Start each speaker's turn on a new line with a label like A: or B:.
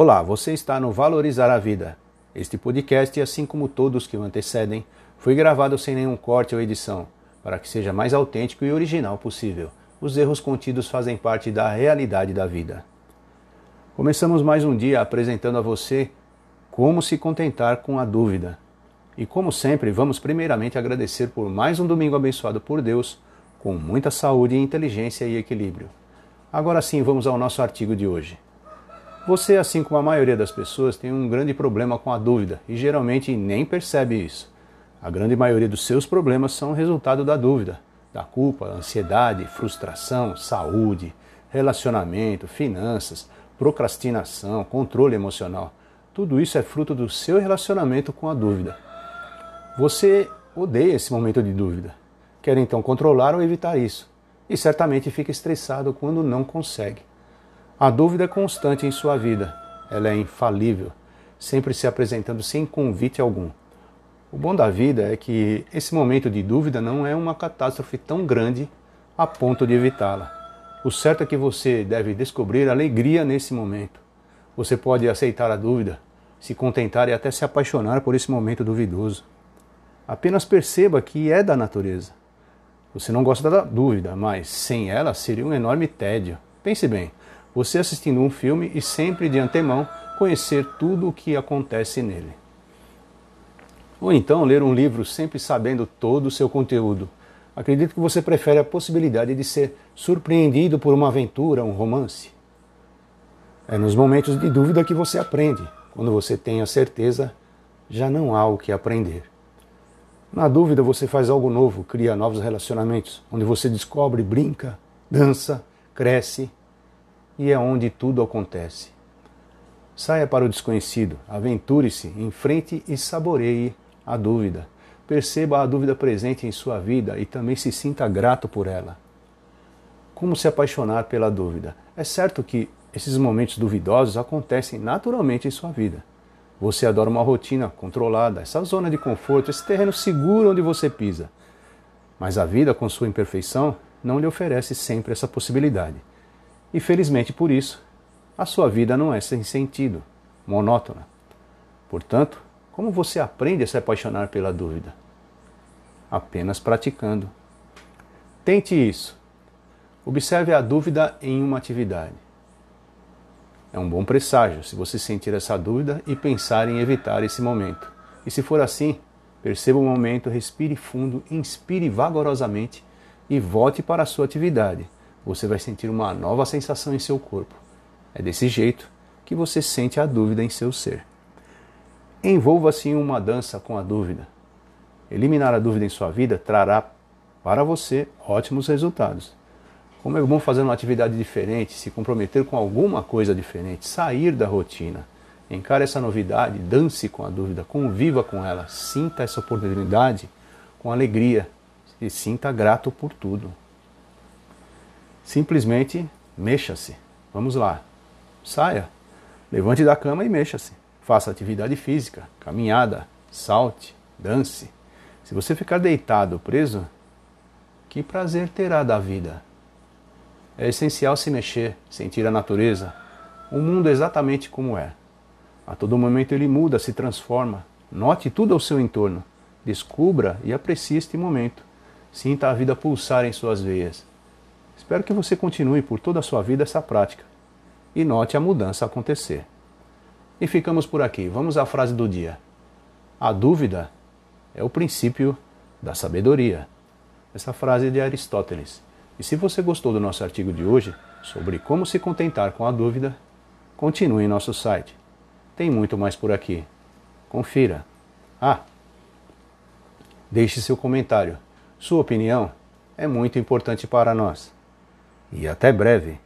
A: Olá, você está no Valorizar a Vida. Este podcast, assim como todos que o antecedem, foi gravado sem nenhum corte ou edição, para que seja mais autêntico e original possível. Os erros contidos fazem parte da realidade da vida. Começamos mais um dia apresentando a você como se contentar com a dúvida. E como sempre, vamos primeiramente agradecer por mais um domingo abençoado por Deus, com muita saúde, inteligência e equilíbrio. Agora sim, vamos ao nosso artigo de hoje. Você, assim como a maioria das pessoas, tem um grande problema com a dúvida e geralmente nem percebe isso. A grande maioria dos seus problemas são resultado da dúvida, da culpa, ansiedade, frustração, saúde, relacionamento, finanças, procrastinação, controle emocional. Tudo isso é fruto do seu relacionamento com a dúvida. Você odeia esse momento de dúvida. Quer então controlar ou evitar isso. E certamente fica estressado quando não consegue. A dúvida é constante em sua vida. Ela é infalível, sempre se apresentando sem convite algum. O bom da vida é que esse momento de dúvida não é uma catástrofe tão grande a ponto de evitá-la. O certo é que você deve descobrir alegria nesse momento. Você pode aceitar a dúvida, se contentar e até se apaixonar por esse momento duvidoso. Apenas perceba que é da natureza. Você não gosta da dúvida, mas sem ela seria um enorme tédio. Pense bem, você assistindo um filme e sempre de antemão conhecer tudo o que acontece nele. Ou então ler um livro sempre sabendo todo o seu conteúdo. Acredito que você prefere a possibilidade de ser surpreendido por uma aventura, um romance. É nos momentos de dúvida que você aprende. Quando você tem a certeza, já não há o que aprender. Na dúvida, você faz algo novo, cria novos relacionamentos, onde você descobre, brinca, dança, cresce e é onde tudo acontece. Saia para o desconhecido, aventure-se, enfrente e saboreie a dúvida. Perceba a dúvida presente em sua vida e também se sinta grato por ela. Como se apaixonar pela dúvida? É certo que esses momentos duvidosos acontecem naturalmente em sua vida. Você adora uma rotina controlada, essa zona de conforto, esse terreno seguro onde você pisa. Mas a vida, com sua imperfeição, não lhe oferece sempre essa possibilidade. E felizmente por isso, a sua vida não é sem sentido, monótona. Portanto, como você aprende a se apaixonar pela dúvida? Apenas praticando. Tente isso. Observe a dúvida em uma atividade. É um bom presságio se você sentir essa dúvida e pensar em evitar esse momento. E se for assim, perceba o momento, respire fundo, inspire vagarosamente e volte para a sua atividade. Você vai sentir uma nova sensação em seu corpo. É desse jeito que você sente a dúvida em seu ser. Envolva-se em uma dança com a dúvida. Eliminar a dúvida em sua vida trará para você ótimos resultados. Como é bom fazer uma atividade diferente, se comprometer com alguma coisa diferente, sair da rotina. Encare essa novidade, dance com a dúvida, conviva com ela, sinta essa oportunidade com alegria e sinta grato por tudo. Simplesmente mexa-se. Vamos lá. Saia. Levante da cama e mexa-se. Faça atividade física, caminhada, salte, dance. Se você ficar deitado, preso, que prazer terá da vida? É essencial se mexer, sentir a natureza, o mundo exatamente como é. A todo momento ele muda, se transforma. Note tudo ao seu entorno. Descubra e aprecie este momento. Sinta a vida pulsar em suas veias. Espero que você continue por toda a sua vida essa prática e note a mudança acontecer. E ficamos por aqui. Vamos à frase do dia. A dúvida é o princípio da sabedoria. Essa frase é de Aristóteles. E se você gostou do nosso artigo de hoje sobre como se contentar com a dúvida, continue em nosso site. Tem muito mais por aqui. Confira. Ah, deixe seu comentário. Sua opinião é muito importante para nós. E até breve.